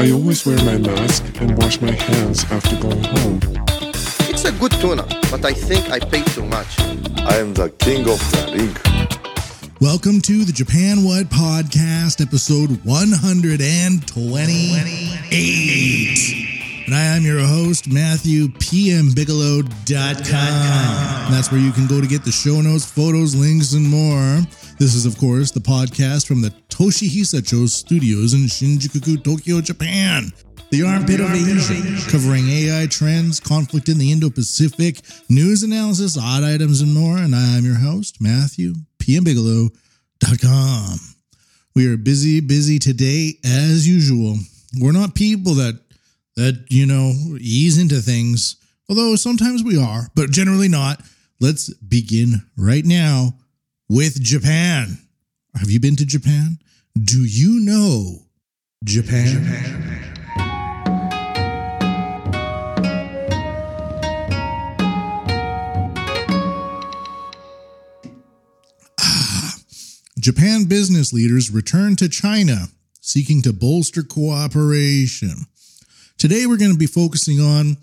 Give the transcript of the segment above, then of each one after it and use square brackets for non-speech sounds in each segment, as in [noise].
I always wear my mask and wash my hands after going home. It's a good tuna, but I think I paid too much. I am the king of the ring. Welcome to the Japan Wut Podcast, episode 128. And I am your host, Matthew, pmbigelow.com. That's where you can go to get the show notes, photos, links, and more. This is, of course, the podcast from the Toshihisa Cho Studios in Shinjuku, Tokyo, Japan. The armpit of Asia, covering AI trends, conflict in the Indo Pacific, news analysis, odd items, and more. And I'm your host, Matthew, pmbigelow.com. We are busy, busy today as usual. We're not people that that, you know, ease into things, although sometimes we are, but generally not. Let's begin right now with Japan. Have you been to Japan? Do you know Japan? Japan. Ah, Japan business leaders return to China seeking to bolster cooperation. Today, we're going to be focusing on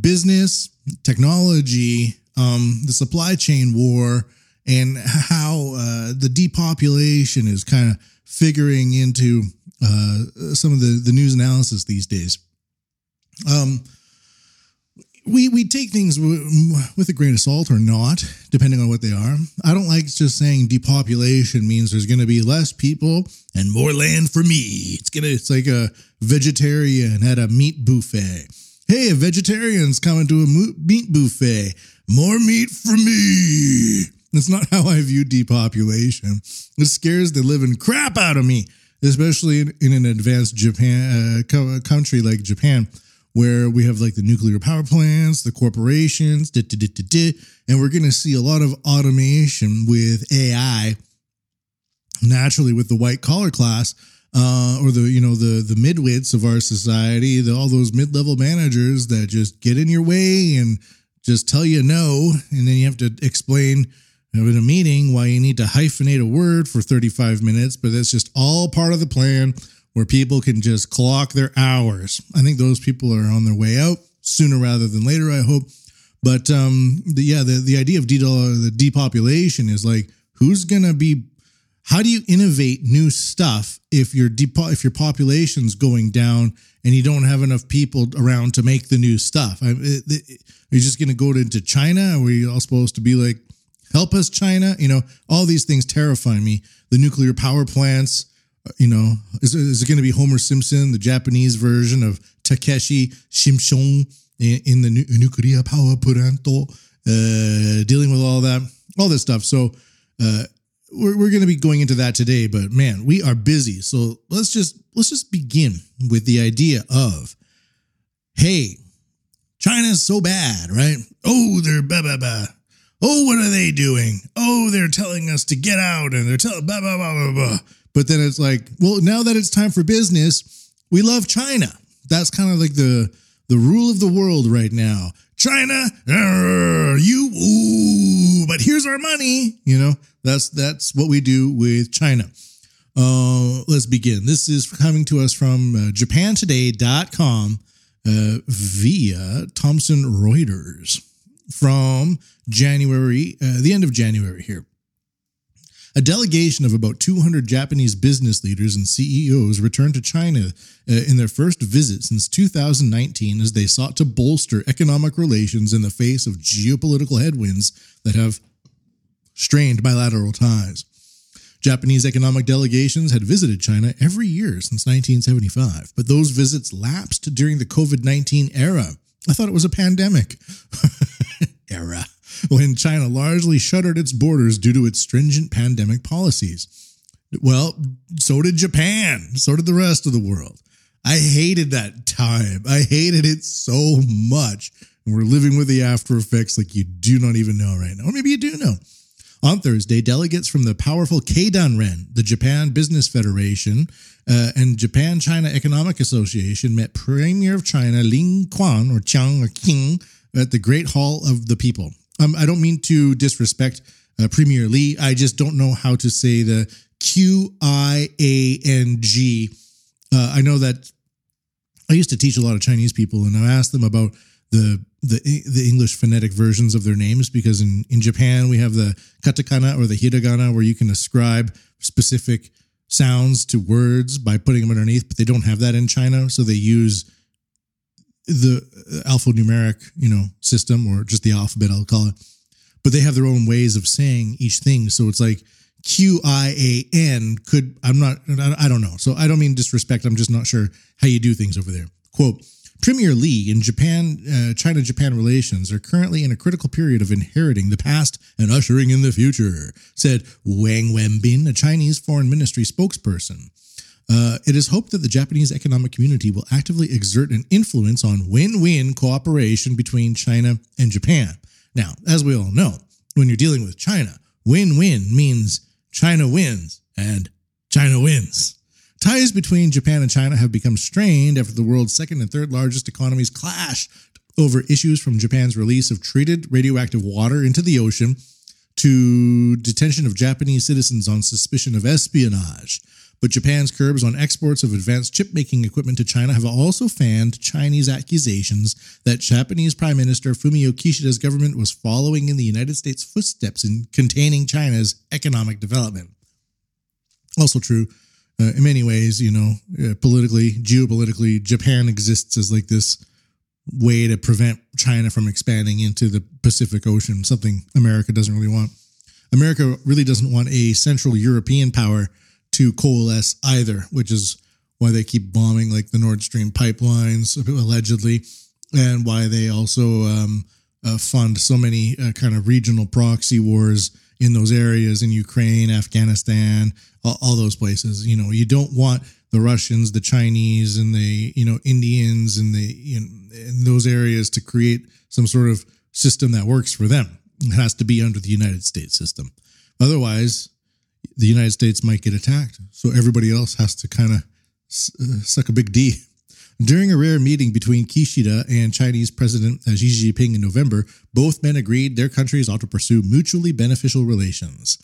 business, technology, um, the supply chain war, and how uh, the depopulation is kind of figuring into uh, some of the, the news analysis these days. Um, we we take things with a grain of salt or not, depending on what they are. I don't like just saying depopulation means there's going to be less people and more land for me. It's gonna it's like a vegetarian at a meat buffet. Hey, a vegetarian's coming to a meat buffet. More meat for me. That's not how I view depopulation. It scares the living crap out of me, especially in, in an advanced Japan uh, country like Japan where we have like the nuclear power plants, the corporations, da, da, da, and we're going to see a lot of automation with AI naturally with the white collar class uh, or the you know the the midwits of our society, the, all those mid level managers that just get in your way and just tell you no, and then you have to explain in a meeting why you need to hyphenate a word for 35 minutes, but that's just all part of the plan where people can just clock their hours. I think those people are on their way out sooner rather than later, I hope. But um, the, yeah, the, the idea of de- the depopulation is like, who's going to be, how do you innovate new stuff if your depo- if your population's going down and you don't have enough people around to make the new stuff? I, it, it, are you just going to go into China? Are we all supposed to be like, help us, China? You know, all these things terrify me. The nuclear power plants, you know, is, is it going to be Homer Simpson, the Japanese version of Takeshi Shimshon in, in the nuclear power plant, uh, dealing with all that, all this stuff. So, uh, we're, we're going to be going into that today, but man, we are busy. So let's just, let's just begin with the idea of, Hey, China's so bad, right? Oh, they're blah, blah, blah. Oh, what are they doing? Oh, they're telling us to get out and they're telling blah, blah, blah, blah, blah. But then it's like, well, now that it's time for business, we love China. That's kind of like the the rule of the world right now. China, you, ooh, but here's our money. You know, that's that's what we do with China. Uh, let's begin. This is coming to us from uh, JapanToday.com uh, via Thomson Reuters from January, uh, the end of January here. A delegation of about 200 Japanese business leaders and CEOs returned to China uh, in their first visit since 2019 as they sought to bolster economic relations in the face of geopolitical headwinds that have strained bilateral ties. Japanese economic delegations had visited China every year since 1975, but those visits lapsed during the COVID 19 era. I thought it was a pandemic [laughs] era when China largely shuttered its borders due to its stringent pandemic policies. Well, so did Japan. So did the rest of the world. I hated that time. I hated it so much. We're living with the after effects like you do not even know right now. Or maybe you do know. On Thursday, delegates from the powerful Keidanren, the Japan Business Federation, uh, and Japan China Economic Association met Premier of China Ling Quan or Chiang or King at the Great Hall of the People. Um, I don't mean to disrespect uh, Premier Lee. I just don't know how to say the Q I A N G. Uh, I know that I used to teach a lot of Chinese people, and I asked them about the the the English phonetic versions of their names because in in Japan we have the katakana or the hiragana where you can ascribe specific sounds to words by putting them underneath, but they don't have that in China, so they use the alphanumeric, you know, system or just the alphabet, I'll call it. But they have their own ways of saying each thing, so it's like Q I A N could I'm not I don't know. So I don't mean disrespect. I'm just not sure how you do things over there. Quote Premier Li in Japan, uh, China Japan relations are currently in a critical period of inheriting the past and ushering in the future, said Wang Wenbin, a Chinese foreign ministry spokesperson. Uh, it is hoped that the Japanese economic community will actively exert an influence on win win cooperation between China and Japan. Now, as we all know, when you're dealing with China, win win means China wins and China wins. Ties between Japan and China have become strained after the world's second and third largest economies clashed over issues from Japan's release of treated radioactive water into the ocean to detention of Japanese citizens on suspicion of espionage. But Japan's curbs on exports of advanced chip making equipment to China have also fanned Chinese accusations that Japanese Prime Minister Fumio Kishida's government was following in the United States' footsteps in containing China's economic development. Also true, uh, in many ways, you know, uh, politically, geopolitically, Japan exists as like this way to prevent China from expanding into the Pacific Ocean, something America doesn't really want. America really doesn't want a Central European power to coalesce either, which is why they keep bombing like the Nord Stream pipelines, allegedly, and why they also um, uh, fund so many uh, kind of regional proxy wars in those areas in Ukraine, Afghanistan, all, all, those places. You know, you don't want the Russians, the Chinese, and the you know Indians and the in those areas to create some sort of system that works for them. It has to be under the United States system. Otherwise, the United States might get attacked. So everybody else has to kind of uh, suck a big D. During a rare meeting between Kishida and Chinese President uh, Xi Jinping in November, both men agreed their countries ought to pursue mutually beneficial relations.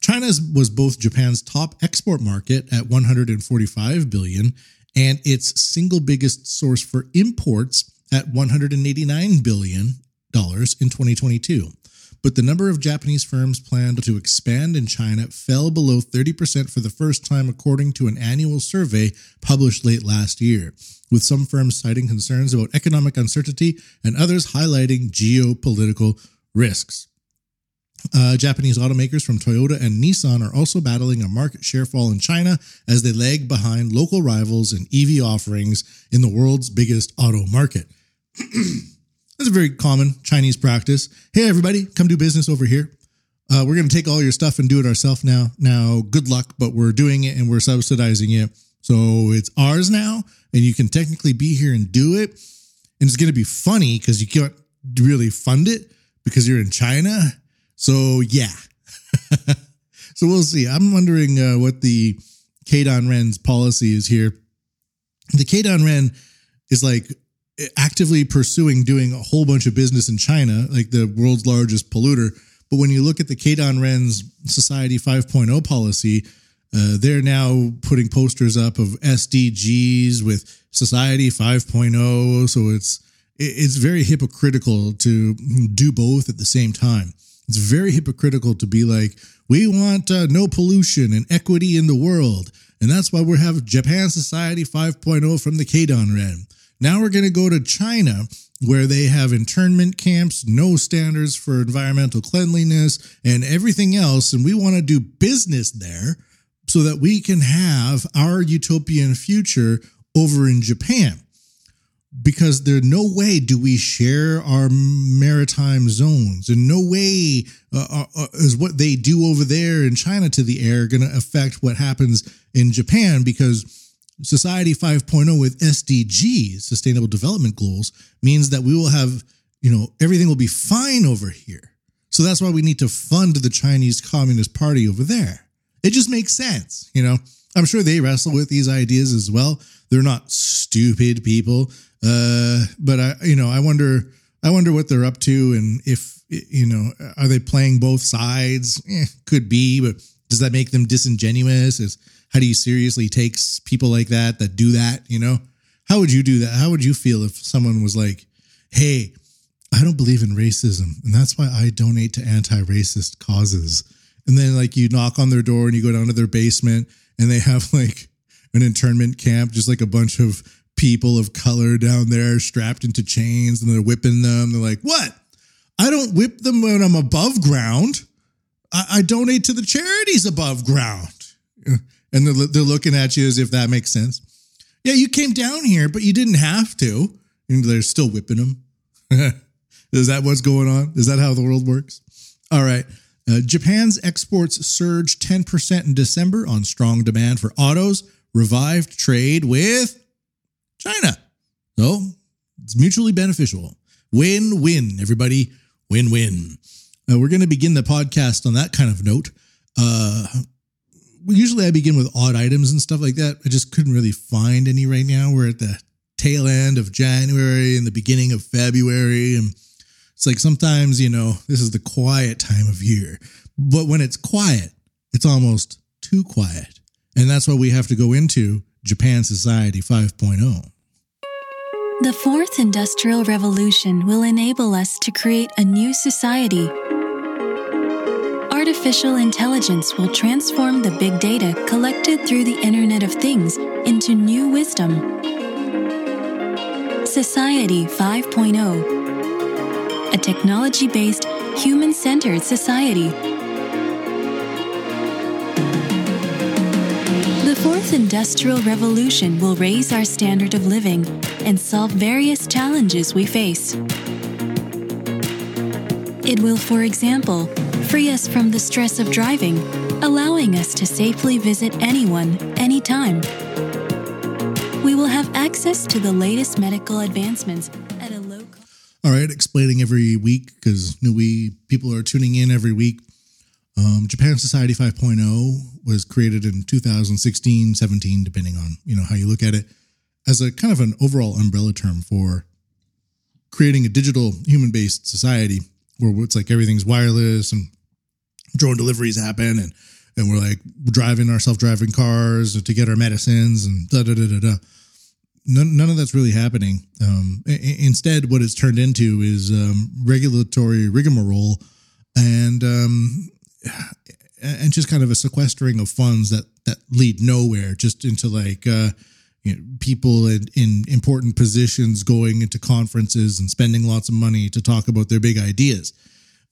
China was both Japan's top export market at 145 billion and its single biggest source for imports at 189 billion dollars in 2022 but the number of Japanese firms planned to expand in China fell below 30% for the first time, according to an annual survey published late last year, with some firms citing concerns about economic uncertainty and others highlighting geopolitical risks. Uh, Japanese automakers from Toyota and Nissan are also battling a market share fall in China as they lag behind local rivals and EV offerings in the world's biggest auto market. [clears throat] That's a very common Chinese practice. Hey, everybody, come do business over here. Uh, we're going to take all your stuff and do it ourselves now. Now, good luck, but we're doing it and we're subsidizing it. So it's ours now, and you can technically be here and do it. And it's going to be funny because you can't really fund it because you're in China. So, yeah. [laughs] so we'll see. I'm wondering uh, what the Keidanren's policy is here. The Keidanren is like actively pursuing doing a whole bunch of business in China, like the world's largest polluter. But when you look at the Keidanren's Society 5.0 policy, uh, they're now putting posters up of SDGs with Society 5.0. So it's it's very hypocritical to do both at the same time. It's very hypocritical to be like, we want uh, no pollution and equity in the world. And that's why we have Japan Society 5.0 from the Keidanren. Now we're going to go to China, where they have internment camps, no standards for environmental cleanliness, and everything else. And we want to do business there so that we can have our utopian future over in Japan. Because there's no way do we share our maritime zones, and no way uh, uh, uh is what they do over there in China to the air going to affect what happens in Japan. Because Society 5.0 with SDGs, Sustainable Development Goals, means that we will have, you know, everything will be fine over here. So that's why we need to fund the Chinese Communist Party over there. It just makes sense, you know. I'm sure they wrestle with these ideas as well. They're not stupid people, uh, but I, you know, I wonder, I wonder what they're up to, and if you know, are they playing both sides? Eh, could be, but does that make them disingenuous? Is how do you seriously take people like that that do that? You know, How would you do that? How would you feel if someone was like, "Hey, I don't believe in racism, and that's why I donate to anti-racist causes." And then like you knock on their door and you go down to their basement and they have [laughs] like an internment camp, just like a bunch of people of color down there strapped into chains and they're whipping them. They're like, "What? I don't whip them when I'm above ground. I, I donate to the charities above ground." And they're, they're looking at you as if that makes sense. Yeah, you came down here, but you didn't have to. And they're still whipping them. [laughs] Is that what's going on? Is that how the world works? All right. Uh, Japan's exports surged 10% in December on strong demand for autos, revived trade with China. So it's mutually beneficial. Win win, everybody. Win win. Uh, we're going to begin the podcast on that kind of note. Uh, usually I begin with odd items and stuff like that. I just couldn't really find any right now. We're at the tail end of January and the beginning of February. And it's like sometimes, you know, this is the quiet time of year. But when it's quiet, it's almost too quiet. And that's why we have to go into Japan Society 5.0. The fourth industrial revolution will enable us to create a new society. Artificial intelligence will transform the big data collected through the Internet of Things into new wisdom. Society 5.0 A technology based, human centered society. The fourth industrial revolution will raise our standard of living and solve various challenges we face. It will, for example, free us from the stress of driving, allowing us to safely visit anyone, anytime. We will have access to the latest medical advancements at a cost. All right, explaining every week because new we people are tuning in every week. Um, Japan Society 5.0 was created in 2016, 17, depending on you know how you look at it, as a kind of an overall umbrella term for creating a digital human-based society where it's like everything's wireless and drone deliveries happen and and we're like driving our self-driving cars to get our medicines and da da da da da. None, none of that's really happening. Um, instead, what it's turned into is um, regulatory rigmarole and um, and just kind of a sequestering of funds that that lead nowhere, just into like uh, you know, people in, in important positions going into conferences and spending lots of money to talk about their big ideas.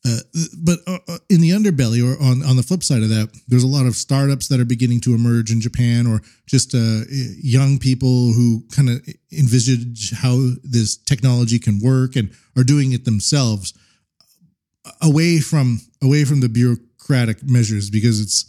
Uh, but uh, uh, in the underbelly, or on, on the flip side of that, there's a lot of startups that are beginning to emerge in Japan, or just uh, young people who kind of envisage how this technology can work and are doing it themselves, away from away from the bureaucratic measures, because it's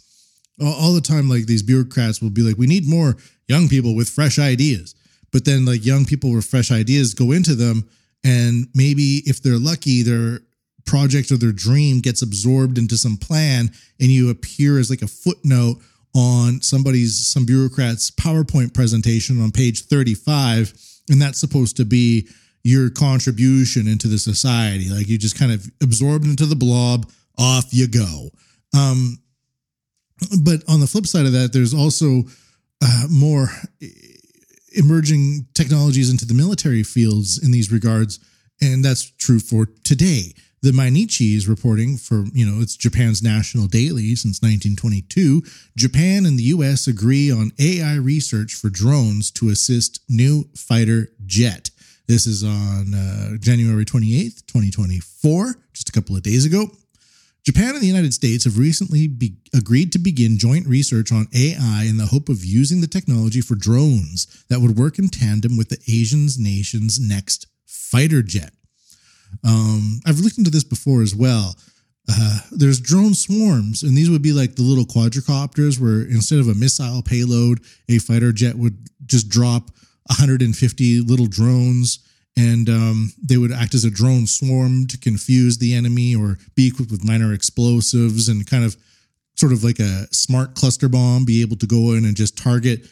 all the time like these bureaucrats will be like, we need more young people with fresh ideas, but then like young people with fresh ideas go into them, and maybe if they're lucky, they're project or their dream gets absorbed into some plan and you appear as like a footnote on somebody's some bureaucrat's PowerPoint presentation on page 35 and that's supposed to be your contribution into the society. Like you just kind of absorbed into the blob off you go. Um but on the flip side of that there's also uh, more emerging technologies into the military fields in these regards and that's true for today the Mainichi is reporting for, you know, it's Japan's national daily since 1922. Japan and the US agree on AI research for drones to assist new fighter jet. This is on uh, January 28th, 2024, just a couple of days ago. Japan and the United States have recently be- agreed to begin joint research on AI in the hope of using the technology for drones that would work in tandem with the Asian nation's next fighter jet. Um, I've looked into this before as well. Uh, there's drone swarms, and these would be like the little quadricopters, where instead of a missile payload, a fighter jet would just drop 150 little drones, and um, they would act as a drone swarm to confuse the enemy or be equipped with minor explosives and kind of sort of like a smart cluster bomb, be able to go in and just target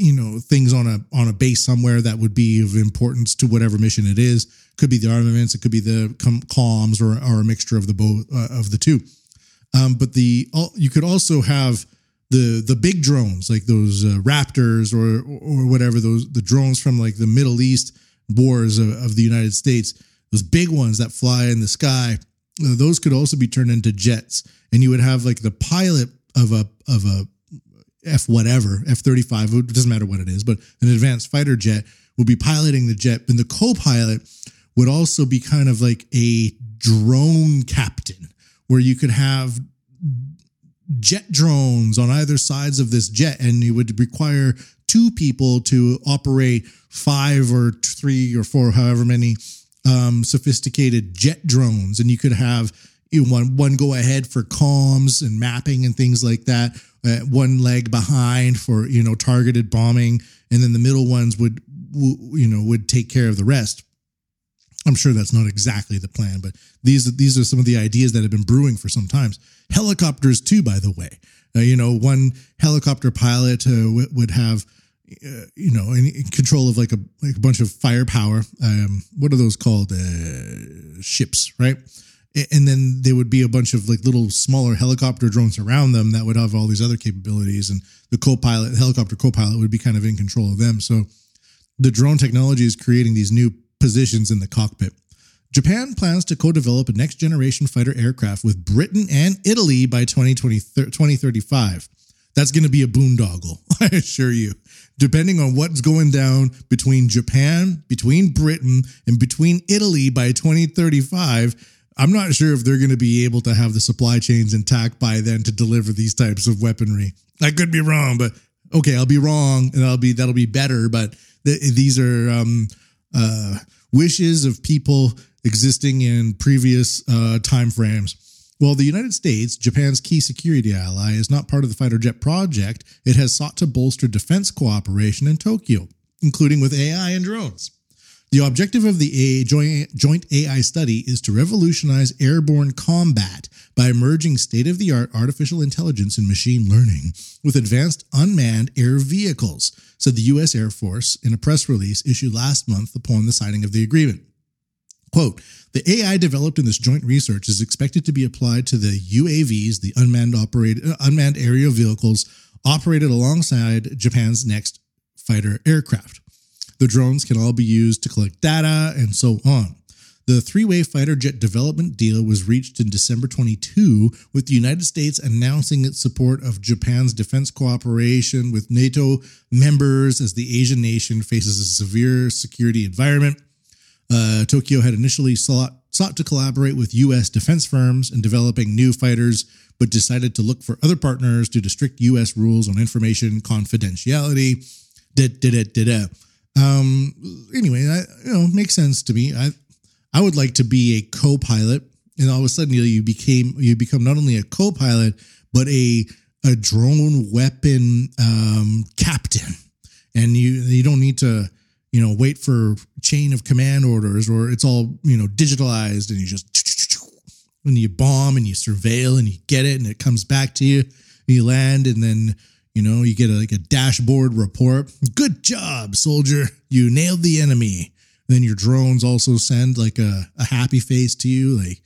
you know things on a on a base somewhere that would be of importance to whatever mission it is. Could be the armaments it could be the com- comms or, or a mixture of the both uh, of the two. Um, but the you could also have the the big drones like those uh, Raptors or or whatever those the drones from like the Middle East wars of, of the United States, those big ones that fly in the sky, those could also be turned into jets, and you would have like the pilot of a of a F whatever F thirty five. It doesn't matter what it is, but an advanced fighter jet would be piloting the jet, and the co-pilot would also be kind of like a drone captain, where you could have jet drones on either sides of this jet, and you would require two people to operate five or three or four, however many um, sophisticated jet drones, and you could have you know, one one go ahead for comms and mapping and things like that. Uh, one leg behind for you know targeted bombing, and then the middle ones would w- you know would take care of the rest. I'm sure that's not exactly the plan, but these these are some of the ideas that have been brewing for some times. Helicopters too, by the way. Uh, you know, one helicopter pilot uh, w- would have uh, you know in, in control of like a like a bunch of firepower. Um, what are those called? Uh, ships, right? And then there would be a bunch of like little smaller helicopter drones around them that would have all these other capabilities, and the co-pilot, helicopter co-pilot, would be kind of in control of them. So the drone technology is creating these new positions in the cockpit. Japan plans to co develop a next generation fighter aircraft with Britain and Italy by 2020, 2035. That's going to be a boondoggle, [laughs] I assure you. Depending on what's going down between Japan, between Britain, and between Italy by 2035, I'm not sure if they're going to be able to have the supply chains intact by then to deliver these types of weaponry. I could be wrong, but okay, I'll be wrong, and I'll be that'll be better. But th- these are um, uh, wishes of people existing in previous uh, time frames. While the United States, Japan's key security ally, is not part of the fighter jet project, it has sought to bolster defense cooperation in Tokyo, including with AI and drones. The objective of the joint, AI study is to revolutionize airborne combat by merging state of the art artificial intelligence and machine learning with advanced unmanned air vehicles, said the U.S. Air Force in a press release issued last month upon the signing of the agreement. Quote, the AI developed in this joint research is expected to be applied to the UAVs, the unmanned operated uh, unmanned aerial vehicles operated alongside Japan's next fighter aircraft. The drones can all be used to collect data and so on. The three way fighter jet development deal was reached in December 22, with the United States announcing its support of Japan's defense cooperation with NATO members as the Asian nation faces a severe security environment. Uh, Tokyo had initially sought, sought to collaborate with U.S. defense firms in developing new fighters, but decided to look for other partners due to strict U.S. rules on information confidentiality. Da, da, da. Um, anyway, I, you know, makes sense to me. I I would like to be a co-pilot, and all of a sudden you, know, you became you become not only a co-pilot but a a drone weapon um, captain, and you you don't need to you know wait for chain of command orders or it's all you know digitalized and you just and you bomb and you surveil and you get it and it comes back to you. You land and then you know you get a, like a dashboard report. Good job soldier. You nailed the enemy. Then your drones also send like a, a happy face to you. Like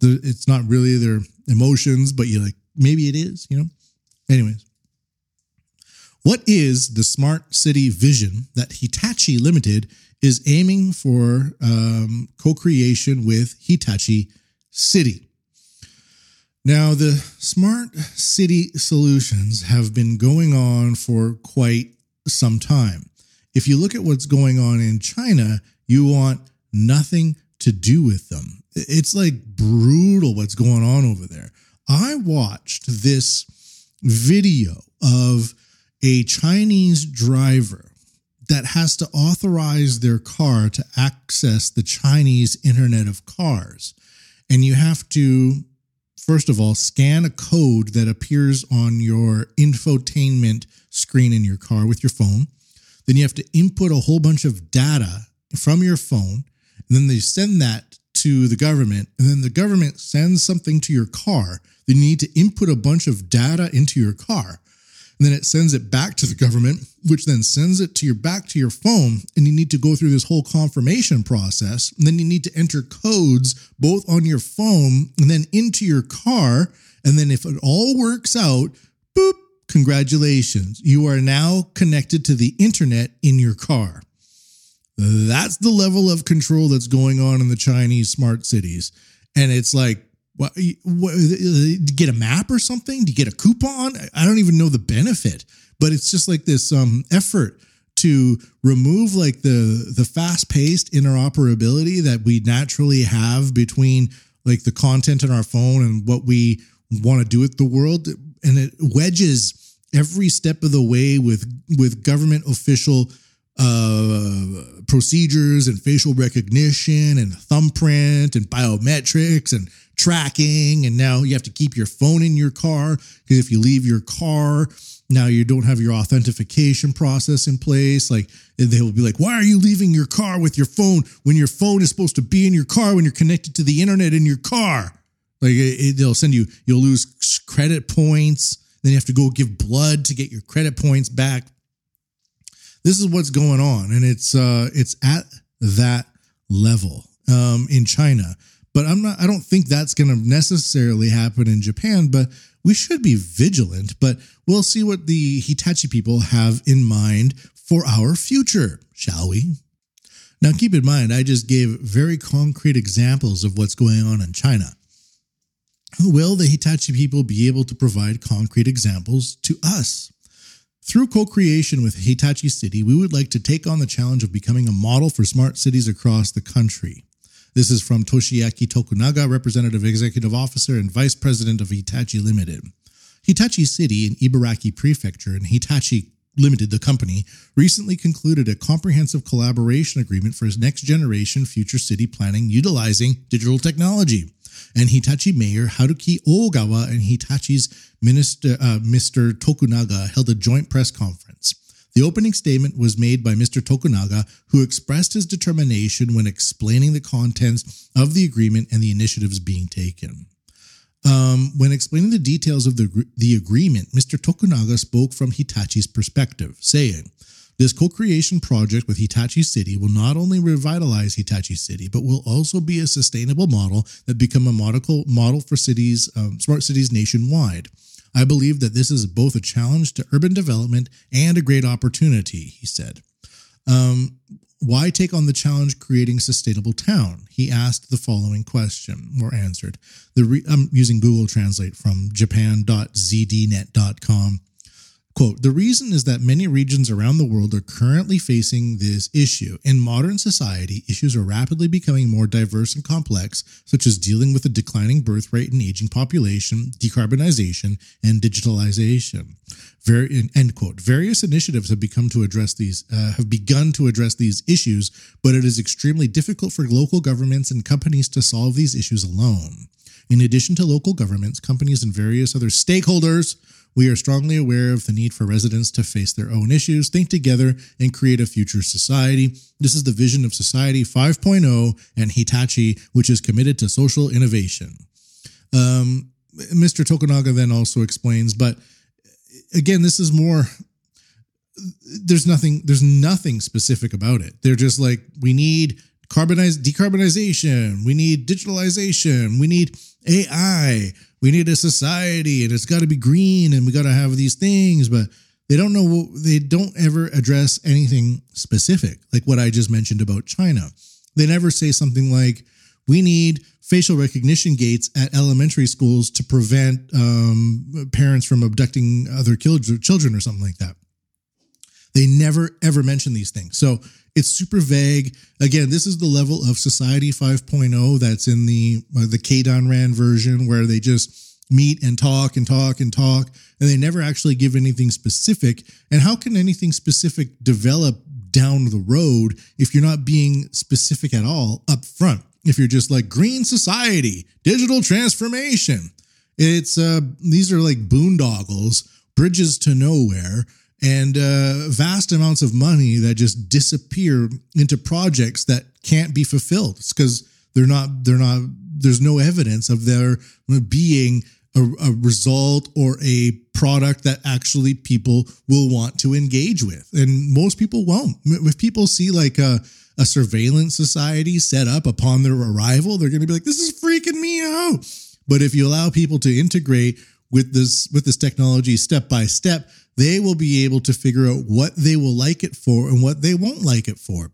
it's not really their emotions but you like maybe it is you know? Anyways. What is the smart city vision that Hitachi Limited is aiming for um, co creation with Hitachi City? Now, the smart city solutions have been going on for quite some time. If you look at what's going on in China, you want nothing to do with them. It's like brutal what's going on over there. I watched this video of a Chinese driver that has to authorize their car to access the Chinese Internet of Cars. And you have to, first of all, scan a code that appears on your infotainment screen in your car with your phone. Then you have to input a whole bunch of data from your phone. And then they send that to the government. And then the government sends something to your car. Then you need to input a bunch of data into your car then it sends it back to the government which then sends it to your back to your phone and you need to go through this whole confirmation process and then you need to enter codes both on your phone and then into your car and then if it all works out boop Congratulations. You are now connected to the internet in your car. That's the level of control that's going on in the Chinese smart cities. And it's like, what, what, get a map or something? Do you get a coupon? I don't even know the benefit, but it's just like this um, effort to remove like the the fast paced interoperability that we naturally have between like the content in our phone and what we want to do with the world, and it wedges every step of the way with with government official uh, procedures and facial recognition and thumbprint and biometrics and tracking. And now you have to keep your phone in your car because if you leave your car, now you don't have your authentication process in place. Like they will be like, why are you leaving your car with your phone when your phone is supposed to be in your car when you're connected to the internet in your car? Like it, they'll send you, you'll lose credit points. Then you have to go give blood to get your credit points back this is what's going on, and it's uh, it's at that level um, in China. But I'm not. I don't think that's going to necessarily happen in Japan. But we should be vigilant. But we'll see what the Hitachi people have in mind for our future, shall we? Now, keep in mind, I just gave very concrete examples of what's going on in China. Will the Hitachi people be able to provide concrete examples to us? Through co creation with Hitachi City, we would like to take on the challenge of becoming a model for smart cities across the country. This is from Toshiaki Tokunaga, Representative Executive Officer and Vice President of Hitachi Limited. Hitachi City in Ibaraki Prefecture and Hitachi Limited, the company, recently concluded a comprehensive collaboration agreement for its next generation future city planning utilizing digital technology and Hitachi Mayor Haruki Ogawa and Hitachi's Minister, uh, Mr. Tokunaga held a joint press conference. The opening statement was made by Mr. Tokunaga, who expressed his determination when explaining the contents of the agreement and the initiatives being taken. Um, when explaining the details of the, the agreement, Mr. Tokunaga spoke from Hitachi's perspective, saying, this co creation project with Hitachi City will not only revitalize Hitachi City, but will also be a sustainable model that become a model, model for cities, um, smart cities nationwide. I believe that this is both a challenge to urban development and a great opportunity, he said. Um, why take on the challenge creating sustainable town? He asked the following question or answered. The re- I'm using Google Translate from japan.zdnet.com. Quote, the reason is that many regions around the world are currently facing this issue. In modern society, issues are rapidly becoming more diverse and complex, such as dealing with a declining birth rate and aging population, decarbonization, and digitalization. Very, end quote. Various initiatives have become to address these, uh, have begun to address these issues, but it is extremely difficult for local governments and companies to solve these issues alone. In addition to local governments, companies, and various other stakeholders, we are strongly aware of the need for residents to face their own issues, think together, and create a future society. This is the vision of Society 5.0 and Hitachi, which is committed to social innovation. Um, Mr. Tokunaga then also explains, but again, this is more. There's nothing. There's nothing specific about it. They're just like we need carbonize decarbonization. We need digitalization. We need AI we need a society and it's got to be green and we got to have these things but they don't know they don't ever address anything specific like what i just mentioned about china. They never say something like we need facial recognition gates at elementary schools to prevent um, parents from abducting other children or something like that they never ever mention these things so it's super vague. Again, this is the level of Society 5.0 that's in the uh, the Keidanren version where they just meet and talk and talk and talk and they never actually give anything specific. And how can anything specific develop down the road if you're not being specific at all up front? If you're just like green society, digital transformation. It's uh these are like boondoggles, bridges to nowhere and uh, vast amounts of money that just disappear into projects that can't be fulfilled. Because they're not they're not there's no evidence of there being a, a, result or a product that actually people will want to engage with, and most people won't. If people see like a a surveillance society set up upon their arrival, they're going to be like, "This is freaking me out." But if you allow people to integrate with this with this technology step by step, they will be able to figure out what they will like it for and what they won't like it for.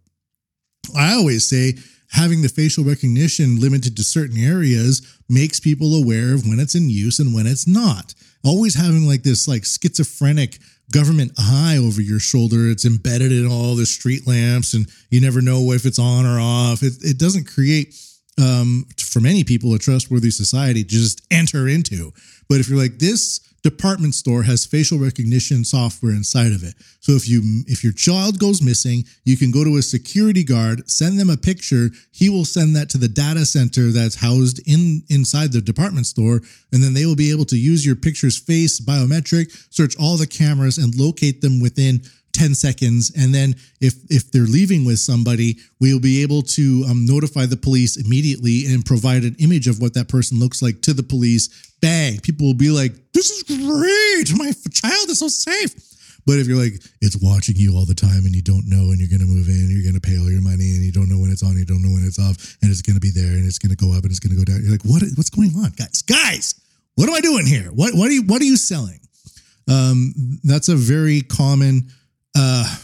I always say having the facial recognition limited to certain areas makes people aware of when it's in use and when it's not. Always having like this like schizophrenic government eye over your shoulder. It's embedded in all the street lamps and you never know if it's on or off. It, it doesn't create um, for many people a trustworthy society to just enter into. But if you're like this department store has facial recognition software inside of it. So if you if your child goes missing, you can go to a security guard, send them a picture, he will send that to the data center that's housed in inside the department store and then they will be able to use your picture's face biometric, search all the cameras and locate them within 10 seconds and then if if they're leaving with somebody we'll be able to um, notify the police immediately and provide an image of what that person looks like to the police. Bang! People will be like this is great! My child is so safe! But if you're like it's watching you all the time and you don't know and you're going to move in you're going to pay all your money and you don't know when it's on you don't know when it's off and it's going to be there and it's going to go up and it's going to go down you're like what what's going on guys? Guys! What am i doing here? What what are you what are you selling? Um, that's a very common uh,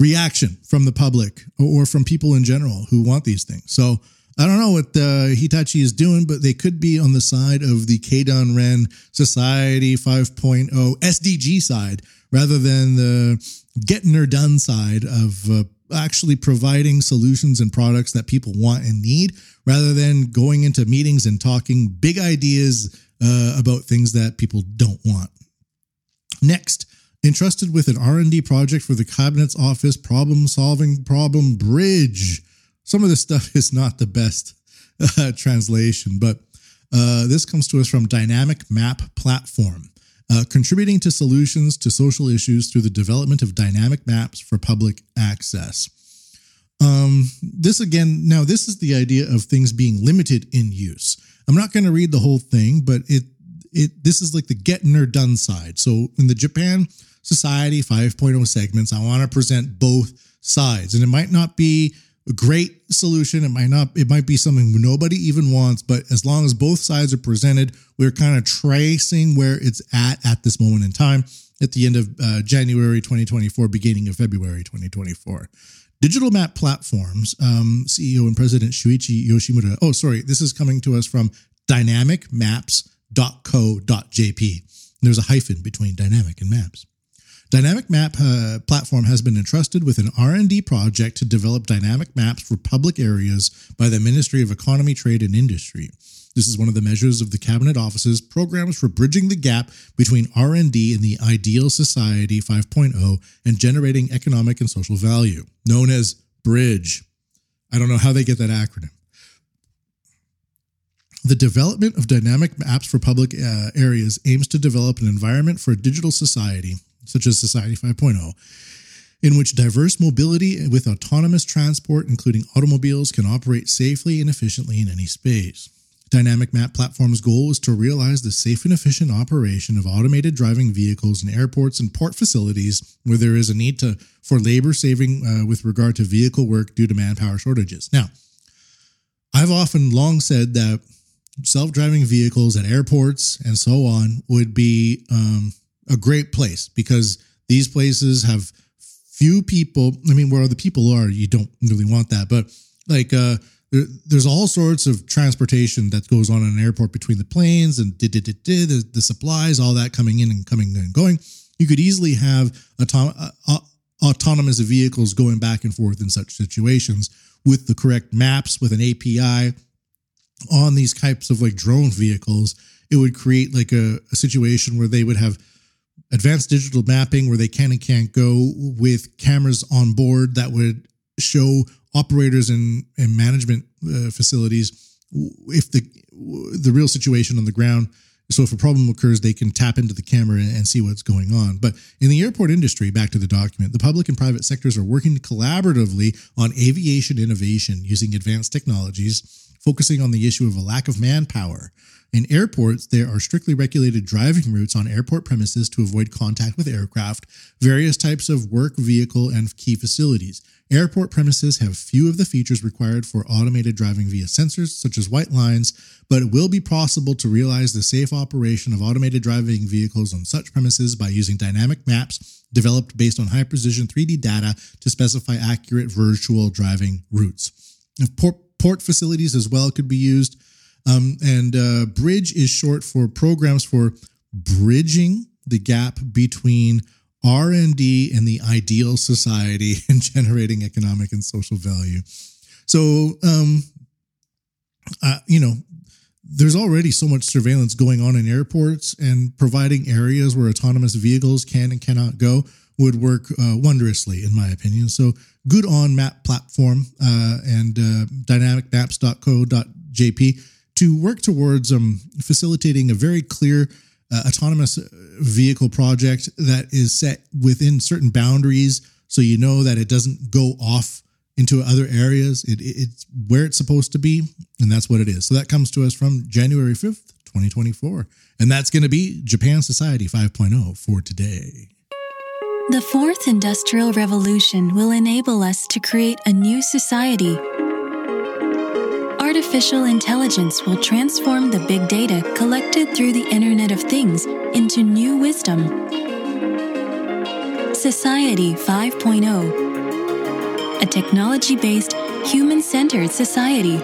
reaction from the public or from people in general who want these things. So I don't know what uh, Hitachi is doing, but they could be on the side of the Keidanren Society 5.0 SDG side rather than the getting her done side of uh, actually providing solutions and products that people want and need rather than going into meetings and talking big ideas uh, about things that people don't want. Next, entrusted with an R&D project for the Cabinet's Office Problem Solving Problem Bridge. Some of this stuff is not the best uh, translation, but uh, this comes to us from Dynamic Map Platform, uh, contributing to solutions to social issues through the development of dynamic maps for public access. Um, this again, now this is the idea of things being limited in use. I'm not going to read the whole thing, but it it this is like the getting her done side. So in the Japan Society 5.0 segments, I want to present both sides. And it might not be a great solution. It might not, it might be something nobody even wants, but as long as both sides are presented, we're kind of tracing where it's at at this moment in time at the end of uh, January 2024, beginning of February 2024. Digital Map Platforms, um, CEO and President Shuichi Yoshimura. Oh, sorry, this is coming to us from dynamicmaps.co.jp. There's a hyphen between dynamic and maps. Dynamic Map uh, platform has been entrusted with an R&D project to develop dynamic maps for public areas by the Ministry of Economy, Trade and Industry. This is one of the measures of the Cabinet Office's programs for bridging the gap between R&D and the ideal society 5.0 and generating economic and social value, known as BRIDGE. I don't know how they get that acronym. The development of dynamic maps for public uh, areas aims to develop an environment for a digital society such as Society 5.0, in which diverse mobility with autonomous transport, including automobiles, can operate safely and efficiently in any space. Dynamic Map Platform's goal is to realize the safe and efficient operation of automated driving vehicles in airports and port facilities where there is a need to, for labor saving uh, with regard to vehicle work due to manpower shortages. Now, I've often long said that self driving vehicles at airports and so on would be um, a great place because these places have few people. I mean, where the people are, you don't really want that, but like, uh, there, there's all sorts of transportation that goes on in an airport between the planes and did did did the, the supplies, all that coming in and coming and going. You could easily have uh, autonomous vehicles going back and forth in such situations with the correct maps, with an API on these types of like drone vehicles. It would create like a, a situation where they would have advanced digital mapping where they can and can't go with cameras on board that would show operators and, and management uh, facilities if the the real situation on the ground. So if a problem occurs they can tap into the camera and see what's going on. But in the airport industry back to the document the public and private sectors are working collaboratively on aviation innovation using advanced technologies focusing on the issue of a lack of manpower In airports, there are strictly regulated driving routes on airport premises to avoid contact with aircraft, various types of work, vehicle, and key facilities. Airport premises have few of the features required for automated driving via sensors, such as white lines, but it will be possible to realize the safe operation of automated driving vehicles on such premises by using dynamic maps developed based on high precision 3D data to specify accurate virtual driving routes. Port, port facilities as well could be used. Um, and uh, bridge is short for programs for bridging the gap between R&D and the ideal society [laughs] and generating economic and social value. So, um, uh, you know, there's already so much surveillance going on in airports, and providing areas where autonomous vehicles can and cannot go would work uh, wondrously, in my opinion. So, good on Map Platform uh, and uh, dynamicmaps.co.jp to work towards um, facilitating a very clear uh, autonomous vehicle project that is set within certain boundaries so you know that it doesn't go off into other areas. It, it's where it's supposed to be, and that's what it is. So that comes to us from January 5th, 2024. And that's going to be Japan Society 5.0 for today. The fourth industrial revolution will enable us to create a new society. Artificial intelligence will transform the big data collected through the Internet of Things into new wisdom. Society 5.0 A technology based, human centered society.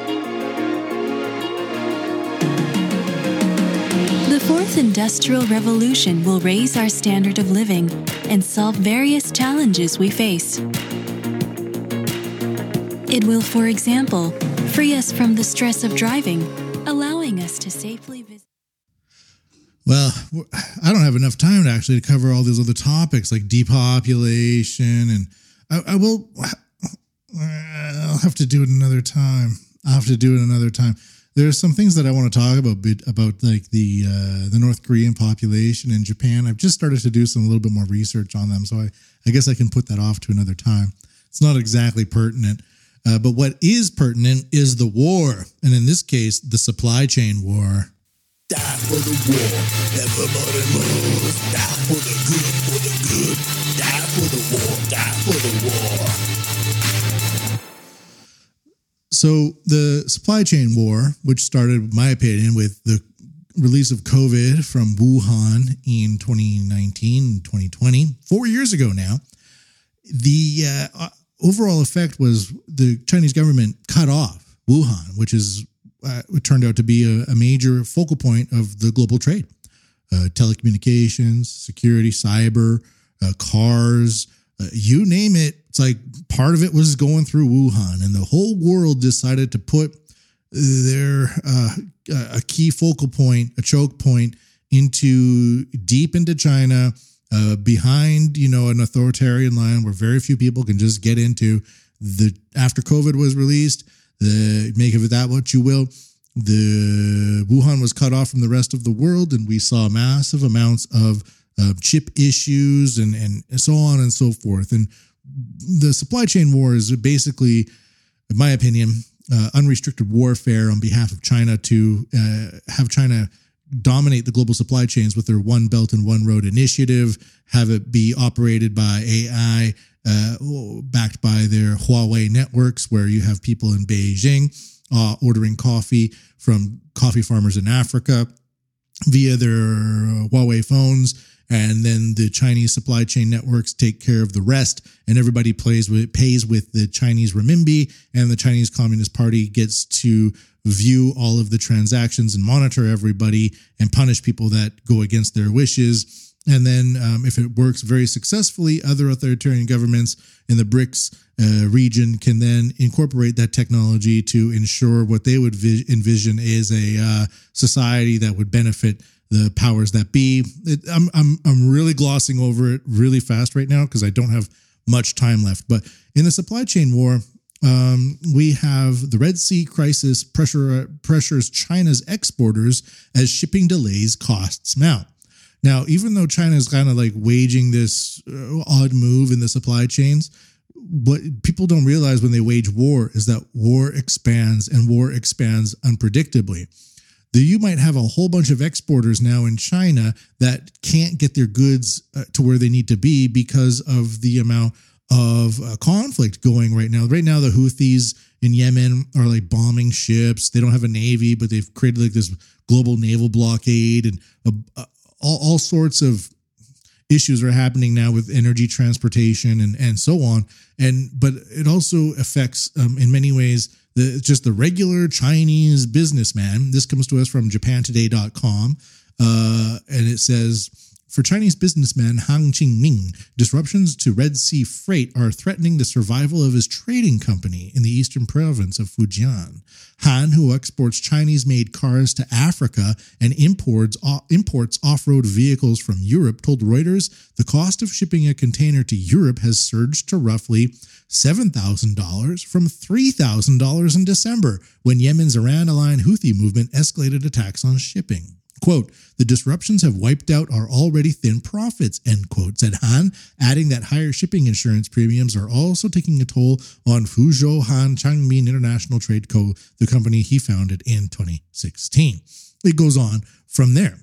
The fourth industrial revolution will raise our standard of living and solve various challenges we face. It will, for example, free us from the stress of driving, allowing us to safely visit. Well, I don't have enough time to actually cover all these other topics like depopulation, and I, I will. I'll have to do it another time. I'll have to do it another time. There's some things that I want to talk about about like the uh, the North Korean population in Japan. I've just started to do some a little bit more research on them, so I I guess I can put that off to another time. It's not exactly pertinent. Uh, but what is pertinent is the war, and in this case, the supply chain war. Die for the war. Die for the good, for the good. Die for the war, die for the war. So the supply chain war, which started, my opinion, with the release of COVID from Wuhan in 2019, 2020, four years ago now, the uh, overall effect was the Chinese government cut off Wuhan, which is uh, turned out to be a, a, major focal point of the global trade, uh, telecommunications, security, cyber, uh, cars, uh, you name it. It's like part of it was going through Wuhan, and the whole world decided to put their uh, a key focal point, a choke point, into deep into China uh, behind you know an authoritarian line where very few people can just get into the after covid was released the make of it that what you will the wuhan was cut off from the rest of the world and we saw massive amounts of uh, chip issues and and so on and so forth. And the supply chain war is basically in my opinion uh, unrestricted warfare on behalf of china to uh, have china dominate the global supply chains with their One Belt and One Road initiative, have it be operated by AI, uh, backed by their Huawei networks, where you have people in Beijing uh, ordering coffee from coffee farmers in Africa via their Huawei phones. And then the Chinese supply chain networks take care of the rest, and everybody plays with pays with the Chinese renminbi, and the Chinese Communist Party gets to view all of the transactions and monitor everybody and punish people that go against their wishes. And then, um, if it works very successfully, other authoritarian governments in the BRICS uh, region can then incorporate that technology to ensure what they would vi- envision is a uh, society that would benefit the powers that be. It, I'm, I'm, I'm really glossing over it really fast right now because I don't have much time left. But in the supply chain war, um, we have the Red Sea crisis pressure pressures China's exporters as shipping delays costs mount. Now, even though China is kind of like waging this uh, odd move in the supply chains, what people don't realize when they wage war is that war expands and war expands unpredictably. The, you might have a whole bunch of exporters now in China that can't get their goods uh, to where they need to be because of the amount of uh, conflict going right now. Right now, the Houthis in Yemen are like bombing ships. They don't have a navy, but they've created like this global naval blockade and uh, all, all sorts of issues are happening now with energy transportation and and so on and but it also affects um, in many ways the just the regular chinese businessman this comes to us from japantoday.com uh, and it says for Chinese businessman Han Qingming, disruptions to Red Sea freight are threatening the survival of his trading company in the eastern province of Fujian. Han, who exports Chinese made cars to Africa and imports, imports off road vehicles from Europe, told Reuters the cost of shipping a container to Europe has surged to roughly $7,000 from $3,000 in December when Yemen's Iran aligned Houthi movement escalated attacks on shipping. Quote, the disruptions have wiped out our already thin profits, end quote, said Han, adding that higher shipping insurance premiums are also taking a toll on Fuzhou Han Changmin International Trade Co., the company he founded in 2016. It goes on from there.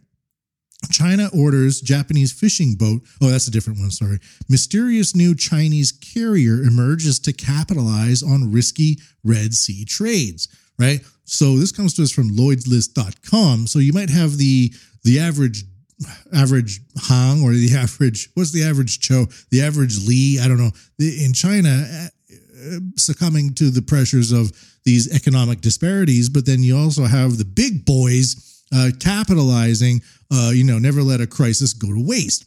China orders Japanese fishing boat. Oh, that's a different one. Sorry. Mysterious new Chinese carrier emerges to capitalize on risky Red Sea trades right? So this comes to us from lloydslist.com. So you might have the the average average Hang or the [laughs] average what's the average Cho, the average Lee, I don't know. In China uh, succumbing to the pressures of these economic disparities, but then you also have the big boys uh, capitalizing, uh, you know, never let a crisis go to waste.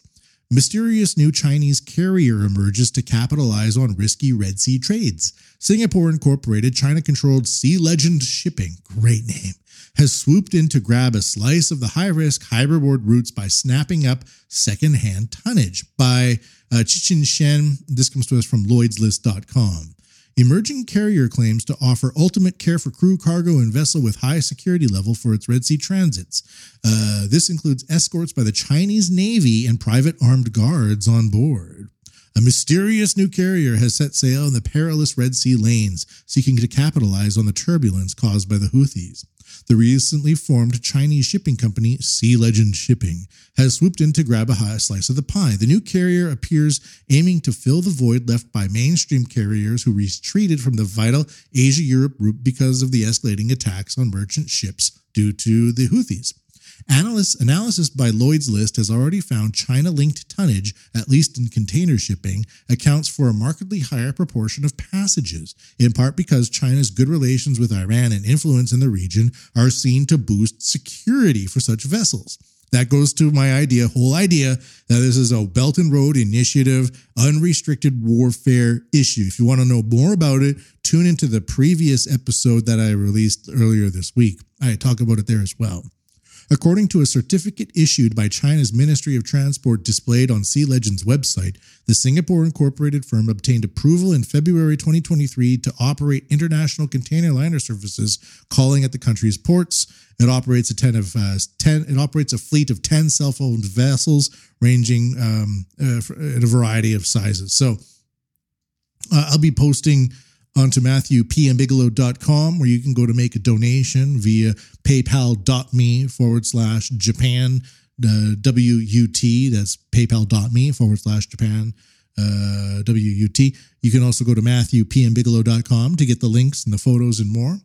Mysterious new Chinese carrier emerges to capitalize on risky Red Sea trades. Singapore Incorporated, China controlled Sea Legend Shipping, great name, has swooped in to grab a slice of the high risk, high reward routes by snapping up secondhand tonnage. By uh, Cichen Shen, this comes to us from LloydsList.com. Emerging Carrier claims to offer ultimate care for crew, cargo, and vessel with high security level for its Red Sea transits. Uh, this includes escorts by the Chinese Navy and private armed guards on board. A mysterious new carrier has set sail in the perilous Red Sea lanes, seeking to capitalize on the turbulence caused by the Houthis. The recently formed Chinese shipping company, Sea Legend Shipping, has swooped in to grab a slice of the pie. The new carrier appears aiming to fill the void left by mainstream carriers who retreated from the vital Asia Europe route because of the escalating attacks on merchant ships due to the Houthis. Analysts, analysis by Lloyd's List has already found China linked tonnage, at least in container shipping, accounts for a markedly higher proportion of passages, in part because China's good relations with Iran and influence in the region are seen to boost security for such vessels. That goes to my idea, whole idea that this is a Belt and Road Initiative, unrestricted warfare issue. If you want to know more about it, tune into the previous episode that I released earlier this week. I talk about it there as well. According to a certificate issued by China's Ministry of Transport displayed on Sea Legend's website, the Singapore incorporated firm obtained approval in February 2023 to operate international container liner services calling at the country's ports. It operates a 10 of uh, 10 it operates a fleet of 10 self-owned vessels ranging um, uh, in a variety of sizes. So uh, I'll be posting onto MatthewPMBigelow.com where you can go to make a donation via paypal.me forward slash Japan uh, WUT. That's paypal.me forward slash Japan uh, WUT. You can also go to MatthewPMBigelow.com to get the links and the photos and more.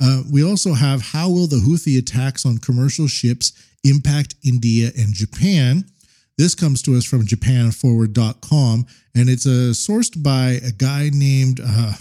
Uh, we also have How Will the Houthi Attacks on Commercial Ships Impact India and Japan? This comes to us from JapanForward.com, and it's uh, sourced by a guy named uh,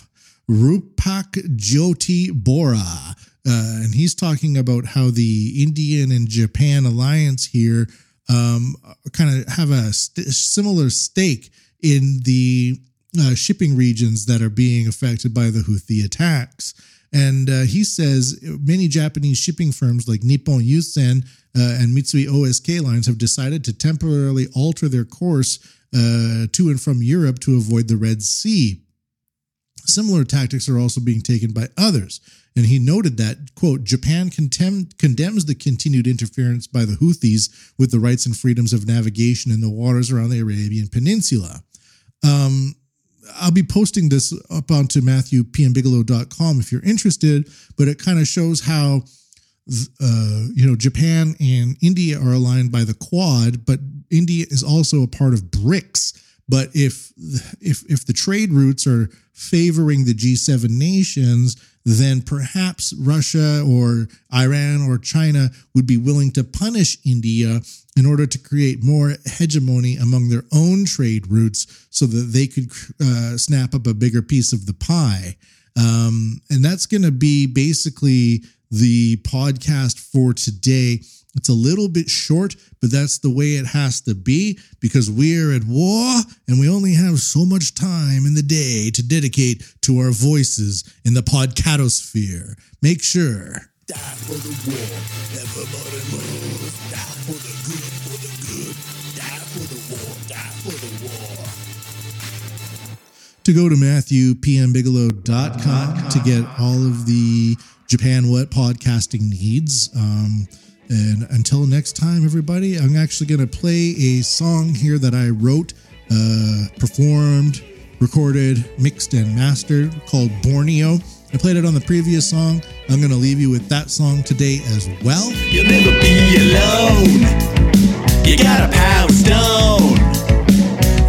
Rupak Jyoti Bora. Uh, and he's talking about how the Indian and Japan alliance here um, kind of have a st- similar stake in the uh, shipping regions that are being affected by the Houthi attacks. And uh, he says many Japanese shipping firms like Nippon Yusen uh, and Mitsui OSK lines have decided to temporarily alter their course uh, to and from Europe to avoid the Red Sea. Similar tactics are also being taken by others. And he noted that, quote, Japan contem- condemns the continued interference by the Houthis with the rights and freedoms of navigation in the waters around the Arabian Peninsula. Um, I'll be posting this up onto MatthewPMBigelow.com if you're interested, but it kind of shows how uh, you know, Japan and India are aligned by the Quad, but India is also a part of BRICS. But if if if the trade routes are favoring the G7 nations, then perhaps Russia or Iran or China would be willing to punish India in order to create more hegemony among their own trade routes so that they could uh, snap up a bigger piece of the pie. Um, and that's going to be basically the podcast for today. It's a little bit short, but that's the way it has to be because we're at war and we only have so much time in the day to dedicate to our voices in the podcatosphere. Make sure. Die for the war. Everybody must die for the good, for the good. Die for the war. Die for the war. to go to MatthewPMBigelow.com to get all of the Japan Wut podcasting needs. Um, and until next time, everybody, I'm actually going to play a song here that I wrote, uh, performed, recorded, mixed, and mastered called Borneo. I played it on the previous song. I'm going to leave you with that song today as well. You'll never be alone. You got a power stone.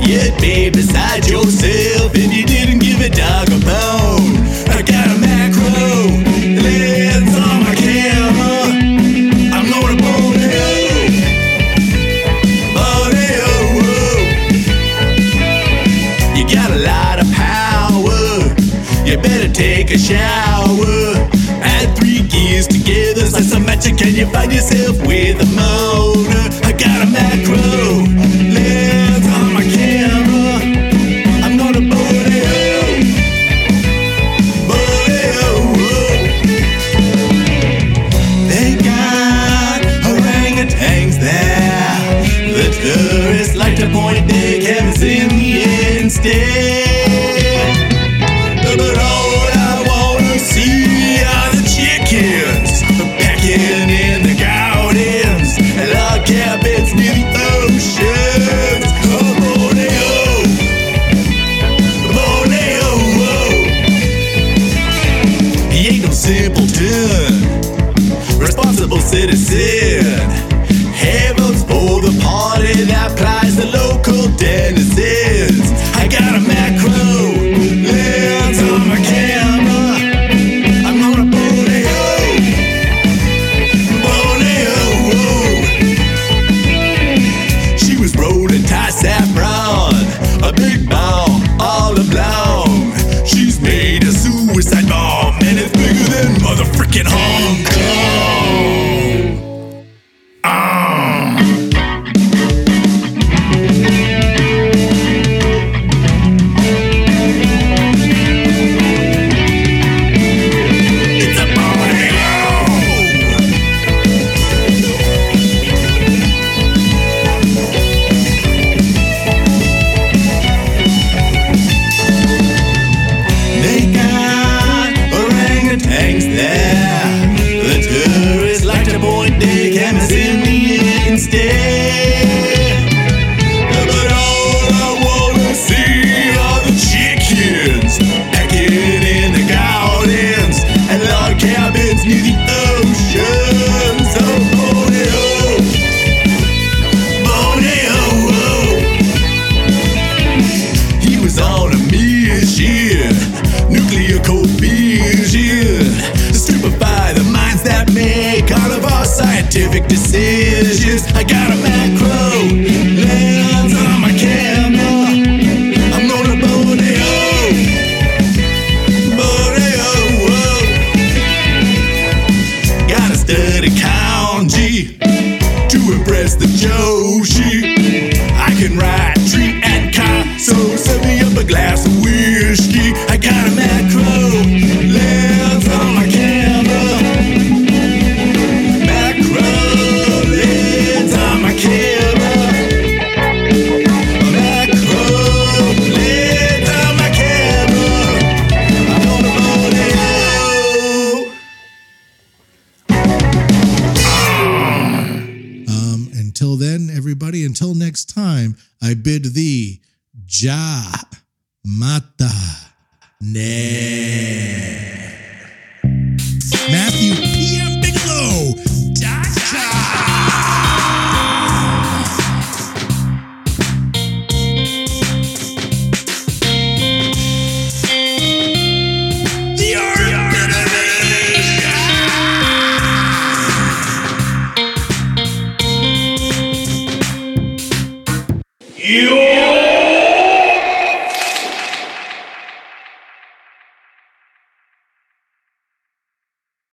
You'd be beside yourself if you didn't give a dog a bone. A shower. Add three gears together, like some magic, and you find yourself with a motor.